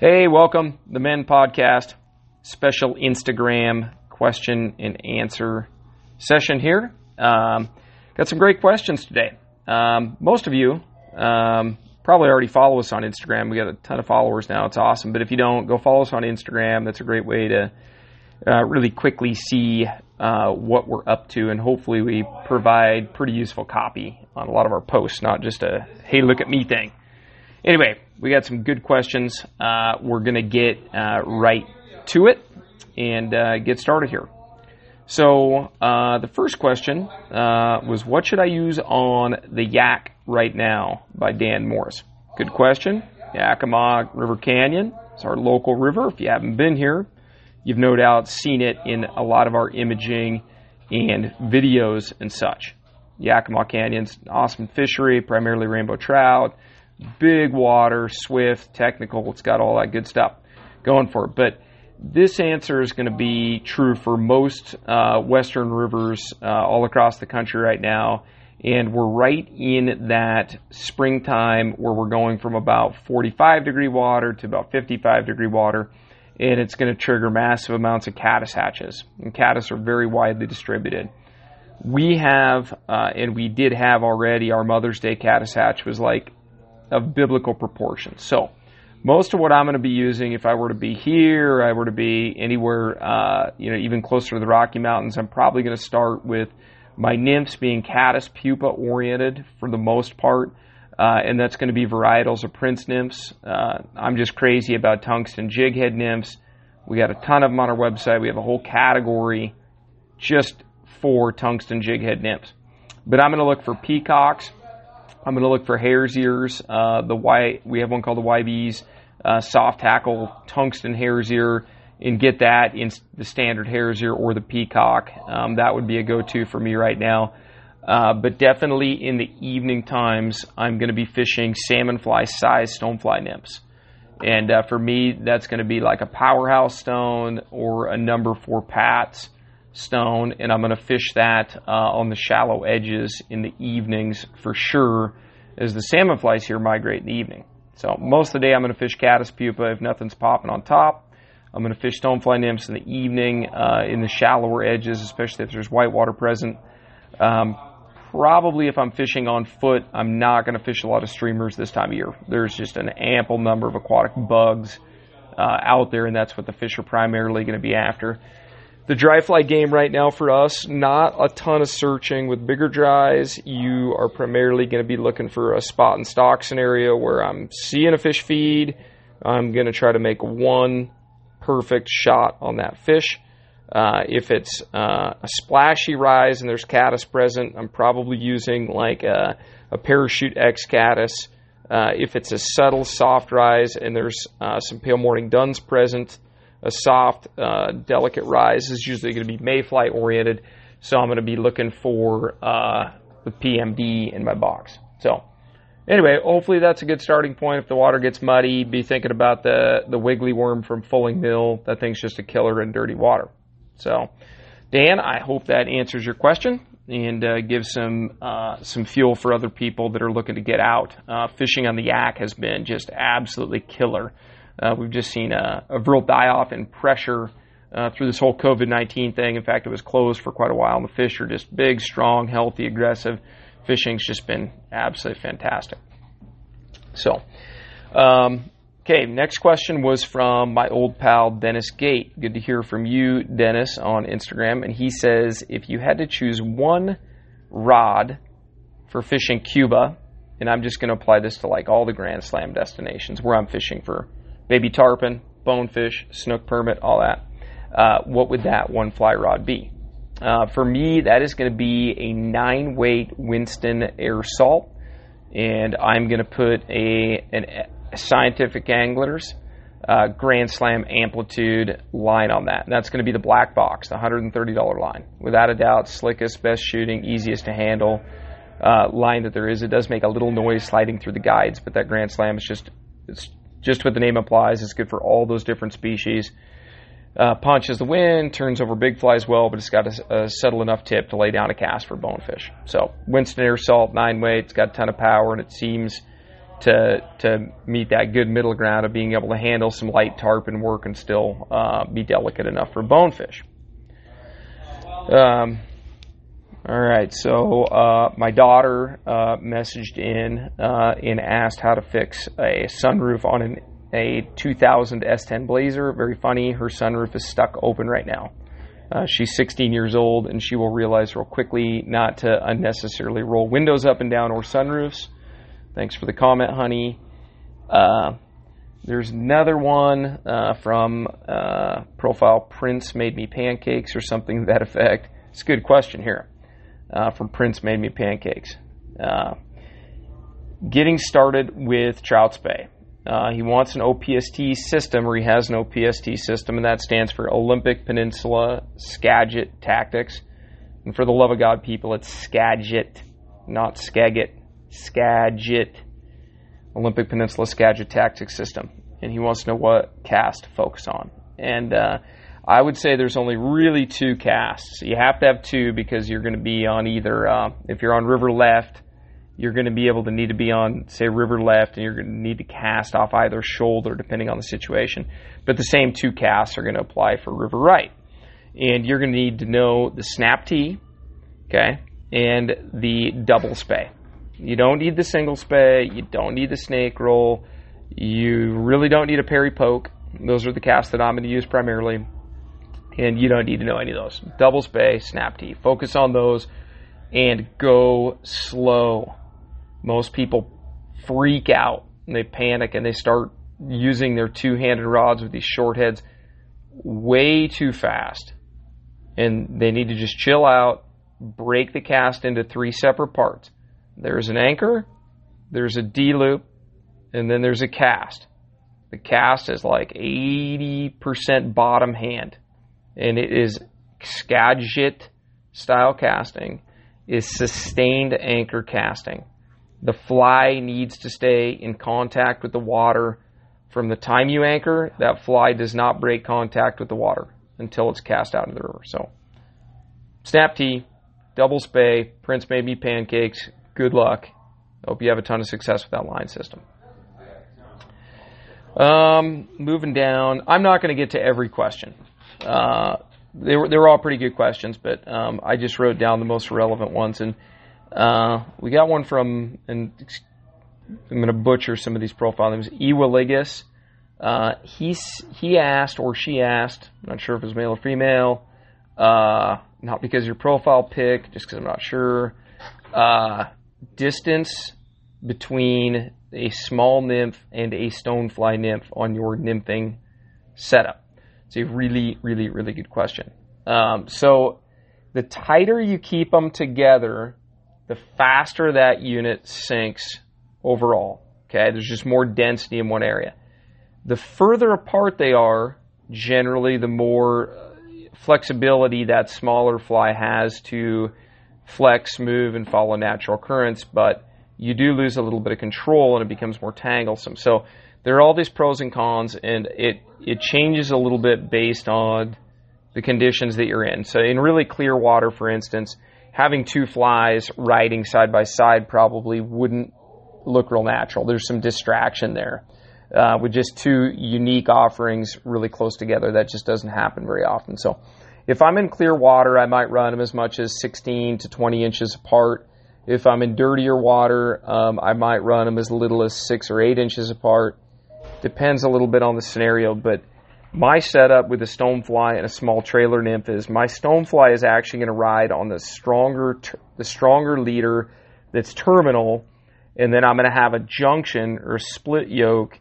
Hey, welcome, the Men Podcast, special Instagram question and answer session here. Um, got some great questions today. Um, most of you um, probably already follow us on Instagram. We got a ton of followers now. It's awesome. But if you don't, go follow us on Instagram. That's a great way to uh, really quickly see uh, what we're up to, and hopefully we provide pretty useful copy on a lot of our posts, not just a "Hey, look at me" thing. Anyway, we got some good questions. Uh, we're gonna get uh, right to it and uh, get started here. So uh, the first question was, "What should I use on the Yak right now?" by Dan Morris. Good question. Yakima River Canyon. It's our local river. If you haven't been here, You've no doubt seen it in a lot of our imaging and videos and such. Yakima Canyon's awesome fishery, primarily rainbow trout, big water, swift, technical. It's got all that good stuff going for it. But this answer is going to be true for most uh, western rivers uh, all across the country right now. And we're right in that springtime where we're going from about 45 degree water to about 55 degree water and it's going to trigger massive amounts of caddis hatches. And caddis are very widely distributed. We have, uh, and we did have already, our Mother's Day caddis hatch was like of biblical proportions. So, most of what I'm going to be using, if I were to be here, I were to be anywhere, uh, you know, even closer to the Rocky Mountains, I'm probably going to start with my nymphs being caddis pupa oriented for the most part uh, and that's going to be varietals of prince nymphs. Uh, I'm just crazy about tungsten jighead nymphs. We got a ton of them on our website. We have a whole category just for tungsten jighead nymphs. But I'm going to look for peacocks. I'm going to look for hare's ears. Uh, the y, we have one called the YBs, uh, soft tackle tungsten hare's ear, and get that in the standard hare's ear or the peacock. Um, that would be a go-to for me right now. Uh, but definitely in the evening times, I'm going to be fishing salmon fly size stonefly nymphs. And uh, for me, that's going to be like a powerhouse stone or a number four Pat's stone. And I'm going to fish that uh, on the shallow edges in the evenings for sure, as the salmon flies here migrate in the evening. So most of the day, I'm going to fish caddis pupa if nothing's popping on top. I'm going to fish stonefly nymphs in the evening uh, in the shallower edges, especially if there's whitewater present. Um, probably if I'm fishing on foot, I'm not going to fish a lot of streamers this time of year. There's just an ample number of aquatic bugs uh, out there, and that's what the fish are primarily going to be after. The dry fly game right now for us, not a ton of searching with bigger dries. You are primarily going to be looking for a spot and stalk scenario where I'm seeing a fish feed. I'm going to try to make one perfect shot on that fish. Uh, if it's uh, a splashy rise and there's caddis present, I'm probably using like a, a parachute X caddis. Uh, if it's a subtle soft rise and there's uh, some pale morning duns present, a soft, uh, delicate rise is usually going to be mayfly oriented. So I'm going to be looking for uh, the PMD in my box. So anyway, hopefully that's a good starting point. If the water gets muddy, be thinking about the, the wiggly worm from Fulling Mill. That thing's just a killer in dirty water. So, Dan, I hope that answers your question and uh, gives some uh, some fuel for other people that are looking to get out. Uh, fishing on the Yak has been just absolutely killer. Uh, we've just seen a, real die off in pressure uh, through this whole COVID 19 thing. In fact, it was closed for quite a while, and the fish are just big, strong, healthy, aggressive. Fishing's just been absolutely fantastic. So, um, Okay, next question was from my old pal Dennis Gate. Good to hear from you, Dennis, on Instagram. And he says if you had to choose one rod for fishing Cuba, and I'm just going to apply this to like all the Grand Slam destinations where I'm fishing for baby tarpon, bonefish, snook permit, all that, uh, what would that one fly rod be? Uh, for me, that is going to be a nine weight Winston air salt, and I'm going to put a an scientific anglers uh, Grand Slam amplitude line on that. And that's going to be the black box, the $130 line. Without a doubt, slickest, best shooting, easiest to handle uh, line that there is. It does make a little noise sliding through the guides, but that Grand Slam is just it's just what the name implies. It's good for all those different species. Uh, punches the wind, turns over big flies well, but it's got a, a subtle enough tip to lay down a cast for bonefish. So Winston Air Salt, nine weight, it's got a ton of power, and it seems – to to meet that good middle ground of being able to handle some light tarpon work and still uh, be delicate enough for bonefish. Um, all right, so uh, my daughter uh, messaged in uh, and asked how to fix a sunroof on an, a 2000 S10 Blazer. Very funny. Her sunroof is stuck open right now. Uh, she's 16 years old, and she will realize real quickly not to unnecessarily roll windows up and down or sunroofs. Thanks for the comment, honey. Uh, there's another one uh, from uh, profile Prince made me pancakes or something to that effect. It's a good question here uh, from Prince made me pancakes. Uh, getting started with trout spey. Uh, he wants an OPST system, or he has an OPST system, and that stands for Olympic Peninsula Skagit Tactics. And for the love of God, people, it's Skagit, not Skagit. Skagit. Olympic Peninsula Skagit Tactics System. And he wants to know what cast focus on. And uh, I would say there's only really two casts. You have to have two because you're going to be on either, uh, if you're on river left, you're going to be able to need to be on, say, river left, and you're going to need to cast off either shoulder, depending on the situation. But the same two casts are going to apply for river right. And you're going to need to know the snap T, okay, and the double spey. You don't need the single spey. You don't need the snake roll. You really don't need a Perry poke. Those are the casts that I'm going to use primarily. And you don't need to know any of those. Double spey, snap T. Focus on those and go slow most people freak out and they panic and they start using their two handed rods with these short heads way too fast. And they need to just chill out, break the cast into three separate parts. There's an anchor, there's a D loop, and then there's a cast. The cast is like 80% bottom hand, and it is Skagit style casting, is sustained anchor casting. The fly needs to stay in contact with the water from the time you anchor. That fly does not break contact with the water until it's cast out of the river. So, snap T, double spey, Prince made me pancakes. Good luck. Hope you have a ton of success with that line system. Um, moving down, I'm not going to get to every question. Uh, they were they were all pretty good questions, but um, I just wrote down the most relevant ones and. Uh, we got one from, and I'm going to butcher some of these profile names. Ewaligus. Uh, he he asked or she asked. I'm not sure if it was male or female. Uh, not because your profile pic, just because I'm not sure. Uh, distance between a small nymph and a stonefly nymph on your nymphing setup. It's a really, really, really good question. Um, so the tighter you keep them together, the faster that unit sinks overall. Okay, there's just more density in one area. The further apart they are, generally, the more flexibility that smaller fly has to flex, move, and follow natural currents, but you do lose a little bit of control and it becomes more tanglesome. So there are all these pros and cons, and it, it changes a little bit based on the conditions that you're in. So in really clear water, for instance, having two flies riding side by side probably wouldn't look real natural. There's some distraction there. Uh, with just two unique offerings really close together, that just doesn't happen very often. So, if I'm in clear water, I might run them as much as 16 to 20 inches apart. If I'm in dirtier water, um, I might run them as little as six or eight inches apart. Depends a little bit on the scenario, but my setup with a stonefly and a small trailer nymph is my stonefly is actually going to ride on the stronger the stronger leader that's terminal, and then I'm going to have a junction or split yoke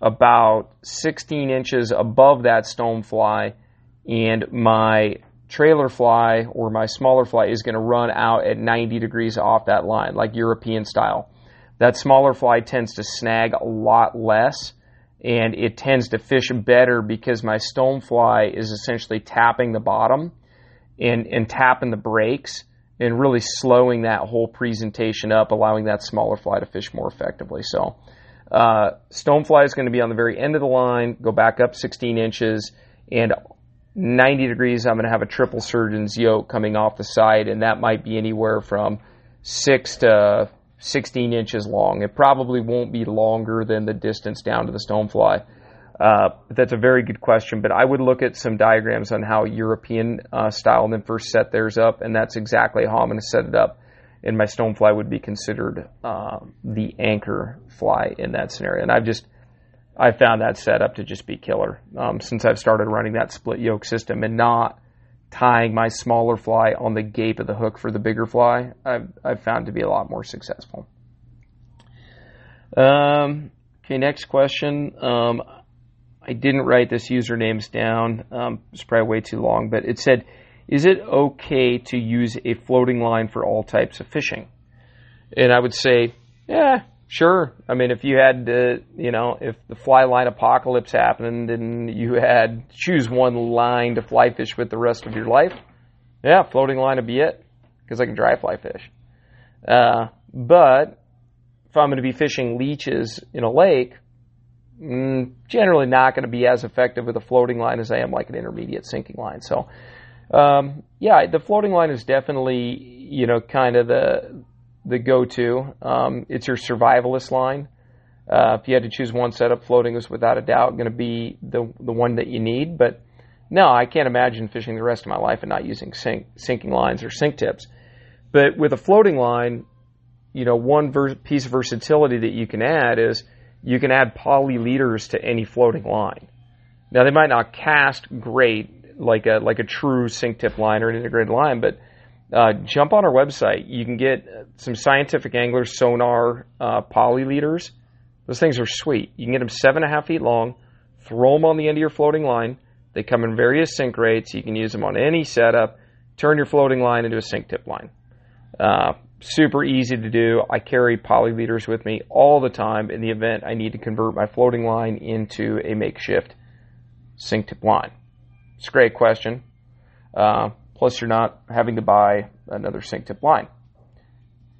about 16 inches above that stonefly, and my trailer fly or my smaller fly is going to run out at 90 degrees off that line, like European style. That smaller fly tends to snag a lot less and it tends to fish better because my stone fly is essentially tapping the bottom and, and tapping the brakes and really slowing that whole presentation up, allowing that smaller fly to fish more effectively. So, uh, stonefly is going to be on the very end of the line, go back up 16 inches, and 90 degrees, I'm going to have a triple surgeon's yoke coming off the side, and that might be anywhere from six to 16 inches long. It probably won't be longer than the distance down to the stonefly. Uh, that's a very good question, but I would look at some diagrams on how European uh, style nymphers set theirs up, and that's exactly how I'm going to set it up. And my stonefly would be considered uh, the anchor fly in that scenario. And I've just I found that setup to just be killer um, since I've started running that split yoke system and not tying my smaller fly on the gape of the hook for the bigger fly. I've, I've found to be a lot more successful. Um, okay, next question. Um, I didn't write this usernames down. Um, it's probably way too long, but it said, "Is it okay to use a floating line for all types of fishing?" And I would say, yeah, sure. I mean, if you had to, you know, if the fly line apocalypse happened and you had choose one line to fly fish with the rest of your life, yeah, floating line would be it because I can dry fly fish. Uh, but if I'm going to be fishing leeches in a lake, mm, generally not going to be as effective with a floating line as I am like an intermediate sinking line. So, um, yeah, the floating line is definitely, you know, kind of the the go-to. Um, it's your survivalist line. Uh, if you had to choose one setup, floating is without a doubt going to be the the one that you need. But no, I can't imagine fishing the rest of my life and not using sink, sinking lines or sink tips. But with a floating line, you know, one ver- piece of versatility that you can add is you can add poly leaders to any floating line. Now they might not cast great like a like a true sink tip line or an integrated line, but uh, jump on our website. You can get some scientific angler sonar uh, poly leaders. Those things are sweet. You can get them seven and a half feet long. Throw them on the end of your floating line. They come in various sink rates. You can use them on any setup. Turn your floating line into a sink tip line. Uh, super easy to do. I carry poly leaders with me all the time in the event I need to convert my floating line into a makeshift sink tip line. It's a great question. Uh, plus, you're not having to buy another sink tip line.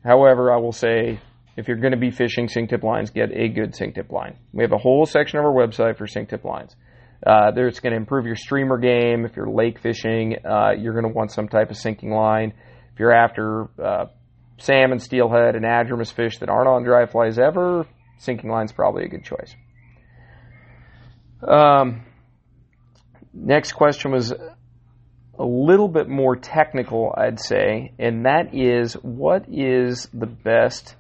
However, I will say if you're going to be fishing sink tip lines, get a good sink tip line. We have a whole section of our website for sink tip lines. Uh, it's going to improve your streamer game. If you're lake fishing, uh, you're going to want some type of sinking line. If you're after uh, salmon, steelhead, and anadromous fish that aren't on dry flies ever, sinking line's probably a good choice. Um, next question was a little bit more technical, I'd say, and that is what is the best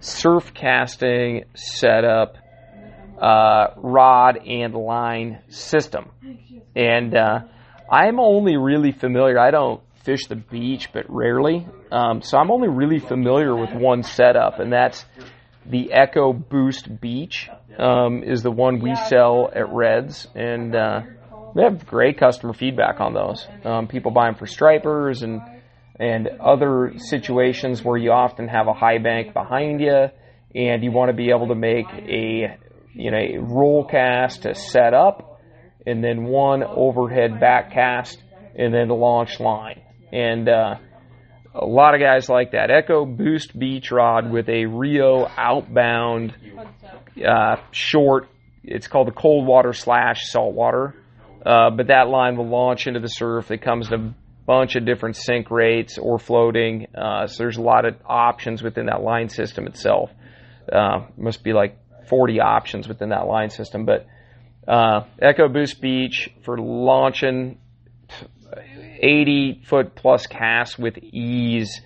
surf casting setup, uh, rod and line system? And uh, I'm only really familiar, I don't fish the beach, but rarely. Um, so I'm only really familiar with one setup, and that's the Echo Boost Beach um, is the one we sell at Reds, and uh, we have great customer feedback on those. Um, people buy them for stripers and and other situations where you often have a high bank behind you, and you want to be able to make a you know a roll cast to set up, and then one overhead back cast, and then the launch line and uh, a lot of guys like that. Echo Boost Beach Rod with a Rio outbound uh, short. It's called the cold water slash saltwater. Uh, but that line will launch into the surf. It comes in a bunch of different sink rates or floating. Uh, so there's a lot of options within that line system itself. Uh, must be like 40 options within that line system. But uh, Echo Boost Beach for launching 80 foot plus casts with ease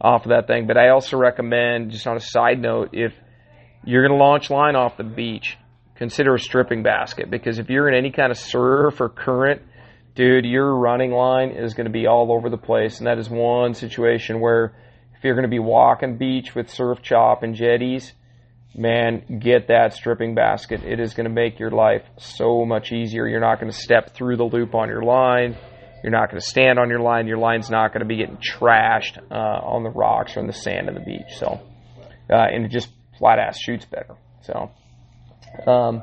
off of that thing. But I also recommend, just on a side note, if you're going to launch line off the beach, consider a stripping basket because if you're in any kind of surf or current, dude, your running line is going to be all over the place. And that is one situation where if you're going to be walking beach with surf chop and jetties, man, get that stripping basket. It is going to make your life so much easier. You're not going to step through the loop on your line. You're not going to stand on your line. Your line's not going to be getting trashed uh, on the rocks or in the sand of the beach. So, uh, and it just flat ass shoots better. So, um,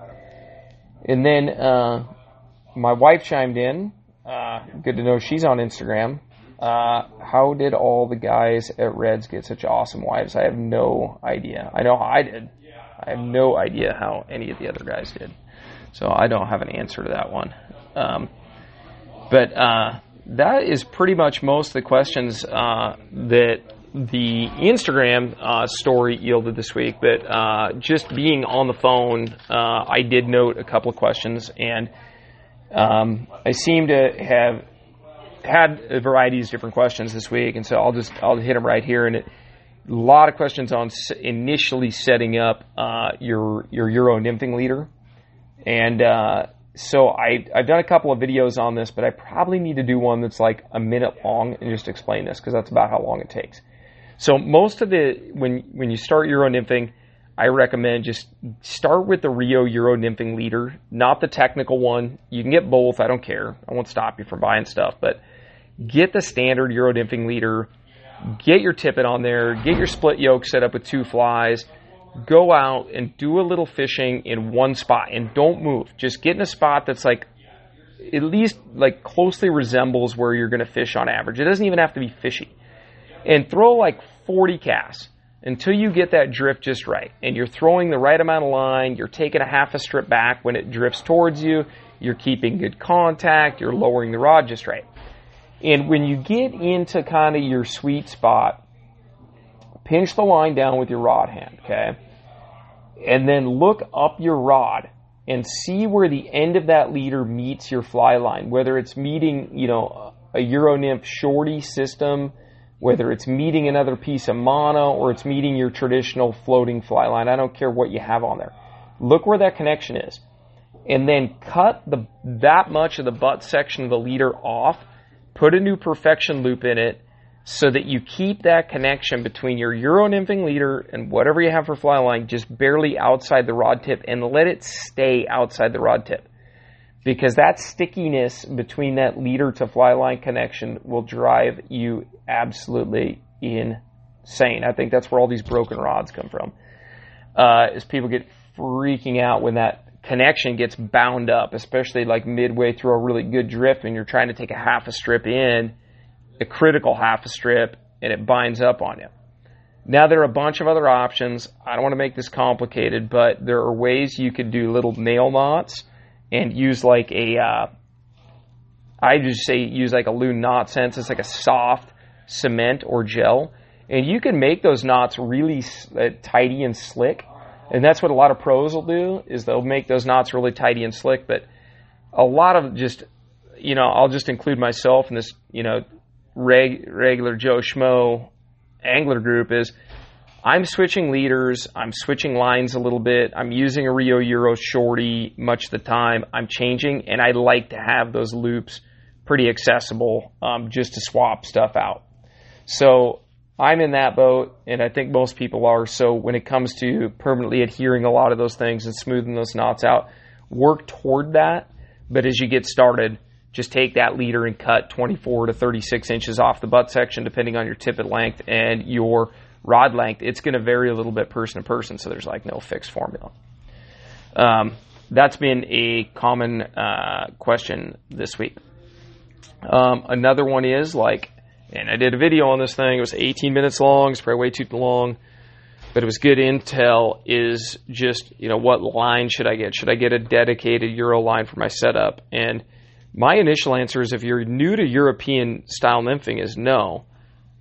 and then uh, my wife chimed in. Uh, good to know she's on Instagram. Uh, how did all the guys at Reds get such awesome wives? I have no idea. I know how I did. I have no idea how any of the other guys did. So I don't have an answer to that one. Um, but uh, that is pretty much most of the questions uh, that the Instagram uh, story yielded this week, but uh, just being on the phone, uh, I did note a couple of questions, and um, I seem to have had a variety of different questions this week, and so I'll just I'll hit them right here. And it, a lot of questions on initially setting up uh, your your Euro nymphing leader, and uh, so I I've done a couple of videos on this, but I probably need to do one that's like a minute long and just explain this because that's about how long it takes. So most of the when when you start Euro nymphing, I recommend just start with the Rio Euro nymphing leader, not the technical one. You can get both. I don't care. I won't stop you from buying stuff, but get the standard Euro nymphing leader get your tippet on there, get your split yoke set up with two flies, go out and do a little fishing in one spot and don't move. Just get in a spot that's like at least like closely resembles where you're going to fish on average. It doesn't even have to be fishy. And throw like 40 casts until you get that drift just right. And you're throwing the right amount of line, you're taking a half a strip back when it drifts towards you, you're keeping good contact, you're lowering the rod just right. And when you get into kind of your sweet spot, pinch the line down with your rod hand, okay? And then look up your rod and see where the end of that leader meets your fly line, whether it's meeting, you know, a Euro nymph shorty system, whether it's meeting another piece of mono or it's meeting your traditional floating fly line. I don't care what you have on there. Look where that connection is. And then cut the, that much of the butt section of the leader off put a new perfection loop in it so that you keep that connection between your Euro nymphing leader and whatever you have for fly line just barely outside the rod tip and let it stay outside the rod tip. Because that stickiness between that leader to fly line connection will drive you absolutely insane. I think that's where all these broken rods come from. Uh, is people get freaking out when that connection gets bound up, especially like midway through a really good drift and you're trying to take a half a strip in, a critical half a strip, and it binds up on you. Now there are a bunch of other options. I don't want to make this complicated, but there are ways you could do little nail knots and use like a. Uh, I just say use like a loon knot sense. It's like a soft cement or gel, and you can make those knots really uh, tidy and slick and that's what a lot of pros will do is they'll make those knots really tidy and slick. But a lot of just, you know, I'll just include myself in this, you know, reg, regular Joe Schmo angler group is I'm switching leaders. I'm switching lines a little bit. I'm using a Rio Euro shorty much of the time. I'm changing, and I like to have those loops pretty accessible um, just to swap stuff out. So I'm in that boat, and I think most people are. So when it comes to permanently adhering a lot of those things and smoothing those knots out, work toward that. But as you get started, just take that leader and cut 24 to 36 inches off the butt section, depending on your tippet length and your rod length. It's going to vary a little bit person to person, so there's like no fixed formula. Um, that's been a common uh, question this week. Um, another one is like, and I did a video on this thing. It was 18 minutes long. It's probably way too long, but it was good intel. Is just you know what line should I get? Should I get a dedicated Euro line for my setup? And my initial answer is if you're new to European style nymphing is no.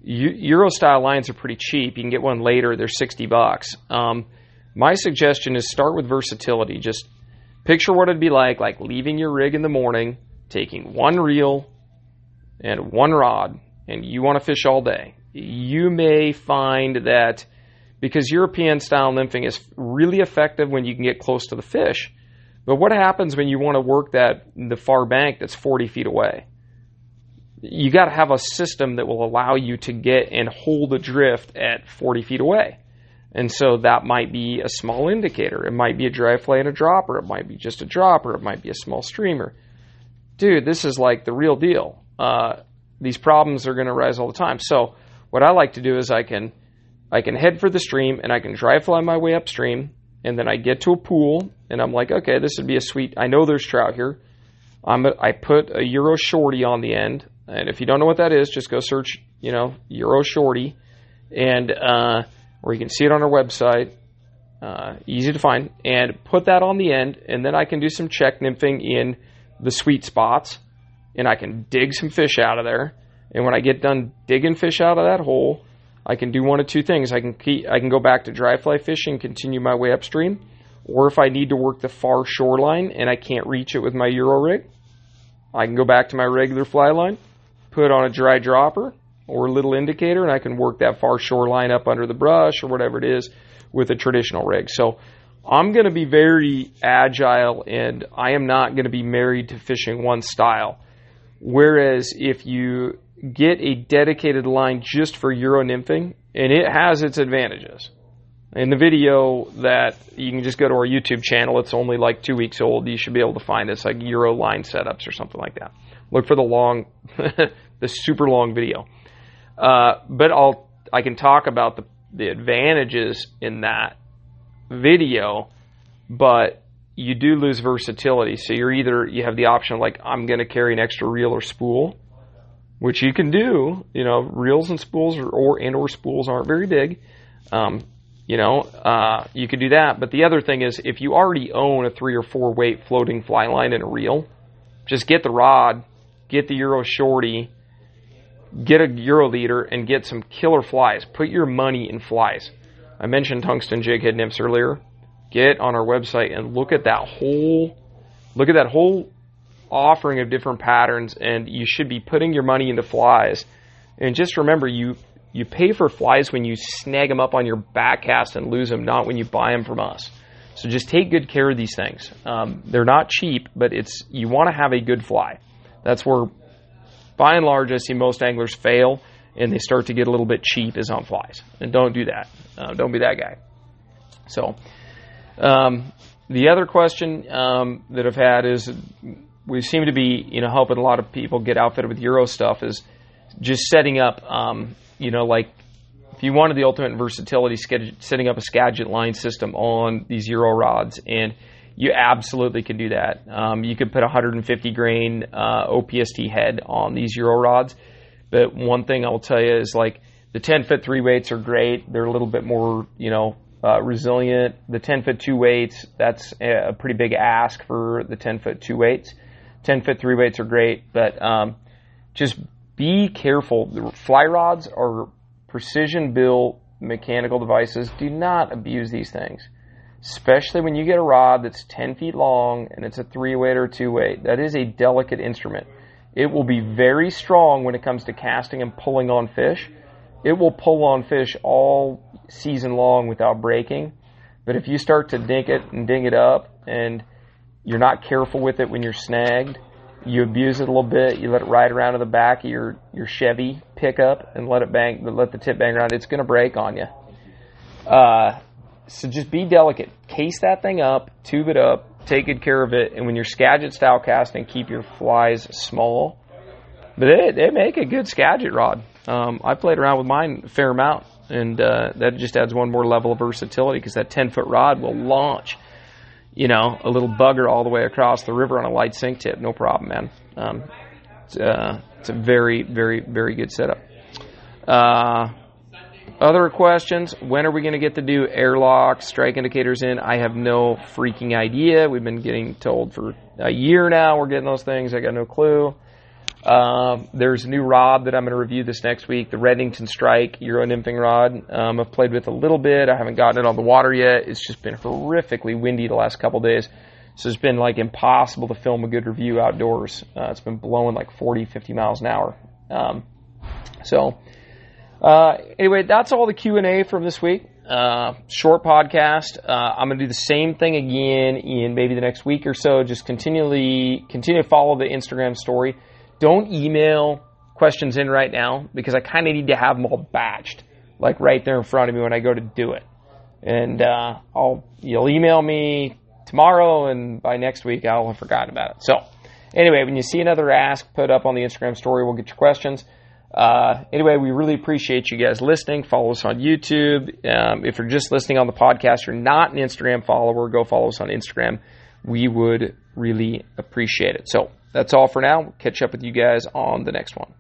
Euro style lines are pretty cheap. You can get one later; they're 60 bucks. Um, my suggestion is start with versatility. Just picture what it'd be like, like leaving your rig in the morning, taking one reel and one rod, and you want to fish all day, you may find that because European style nymphing is really effective when you can get close to the fish. But what happens when you want to work that the far bank that's 40 feet away? You got to have a system that will allow you to get and hold a drift at 40 feet away. And so that might be a small indicator. It might be a dry fly and a dropper. It might be just a dropper. It might be a small streamer. Dude, this is like the real deal. Uh, these problems are going to arise all the time. So what I like to do is I can I can head for the stream and I can dry fly my way upstream and then I get to a pool and I'm like, okay, this would be a sweet. I know there's trout here. I'm a, I put a Euro shorty on the end, and if you don't know what that is, just go search, you know, Euro shorty, and uh, or you can see it on our website. Uh, easy to find, and put that on the end, and then I can do some check nymphing in the sweet spots and I can dig some fish out of there. And when I get done digging fish out of that hole, I can do one of two things. I can keep, I can go back to dry fly fishing, continue my way upstream, or if I need to work the far shoreline and I can't reach it with my Euro rig, I can go back to my regular fly line, put on a dry dropper or a little indicator, and I can work that far shoreline up under the brush or whatever it is with a traditional rig. So I'm going to be very agile and I am not going to be married to fishing one style. Whereas if you get a dedicated line just for Euro nymphing, and it has its advantages. In the video that you can just go to our YouTube channel, it's only like two weeks old. You should be able to find this like Euro line setups or something like that. Look for the long, the super long video. Uh, but I'll I can talk about the the advantages in that video, but you do lose versatility. So you're either you have the option of like I'm going to carry an extra reel or spool, which you can do. You know, reels and spools or, or and or spools aren't very big. Um, you know, uh, you could do that. But the other thing is, if you already own a three or four weight floating fly line and a reel, just get the rod, get the Euro Shorty, get a Euro leader, and get some killer flies. Put your money in flies. I mentioned tungsten jig head nymphs earlier. Get on our website and look at that whole, look at that whole offering of different patterns, and you should be putting your money into flies. And just remember, you you pay for flies when you snag them up on your back cast and lose them, not when you buy them from us. So just take good care of these things. Um, they're not cheap, but it's you want to have a good fly. That's where, by and large, I see most anglers fail and they start to get a little bit cheap is on flies. And don't do that. Uh, don't be that guy. So, um, the other question um, that I've had is we seem to be you know helping a lot of people get outfitted with Euro stuff is just setting up um, you know like if you wanted the ultimate versatility, setting up a Skagit line system on these Euro rods, and you absolutely can do that. Um, you could put 150 grain uh, OPST head on these Euro rods, but one thing I will tell you is like the 10 foot three weights are great. They're a little bit more, you know, uh, resilient. The 10 foot two weights, that's a pretty big ask for the 10 foot two weights. 10 foot three weights are great, but um, just be careful. The fly rods are precision built mechanical devices. Do not abuse these things, especially when you get a rod that's 10 feet long and it's a three weight or two weight. That is a delicate instrument. It will be very strong when it comes to casting and pulling on fish. It will pull on fish all season long without breaking. But if you start to dink it and ding it up and you're not careful with it when you're snagged, you abuse it a little bit, you let it ride around to the back of your, your Chevy pickup and let it bang, let the tip bang around, it's going to break on you. Uh, so just be delicate. Case that thing up, tube it up, take good care of it, and when you're Skagit style casting, keep your flies small. But they, they make a good Skagit rod. Um, I played around with mine a fair amount, and uh, that just adds one more level of versatility because that 10 foot rod will launch you know, a little bugger all the way across the river on a light sink tip. No problem, man. Um, it's, uh, it's, a very, very, very good setup. Uh, other questions? When are we going to get to do airlock strike indicators in? I have no freaking idea. We've been getting told for a year now we're getting those things. I got no clue. Um, there's a new rod that I'm going to review this next week, the Redington Strike Euro nymphing rod. Um, I've played with a little bit. I haven't gotten it on the water yet. It's just been horrifically windy the last couple days. So it's been like impossible to film a good review outdoors. Uh, it's been blowing like 40, 50 miles an hour. Um, so uh, anyway, that's all the Q and A from this week. Uh, short podcast. Uh, I'm going to do the same thing again in maybe the next week or so. Just continually continue to follow the Instagram story. Don't email questions in right now because I kind of need to have them all batched, like right there in front of me when I go to do it. And uh, I'll you'll email me tomorrow, and by next week I'll have forgotten about it. So anyway, when you see another ask put up on the Instagram story, we'll get your questions. Uh, anyway, we really appreciate you guys listening. Follow us on YouTube. Um, if you're just listening on the podcast, you're not an Instagram follower, go follow us on Instagram. We would really appreciate it. So that's all for now. Catch up with you guys on the next one.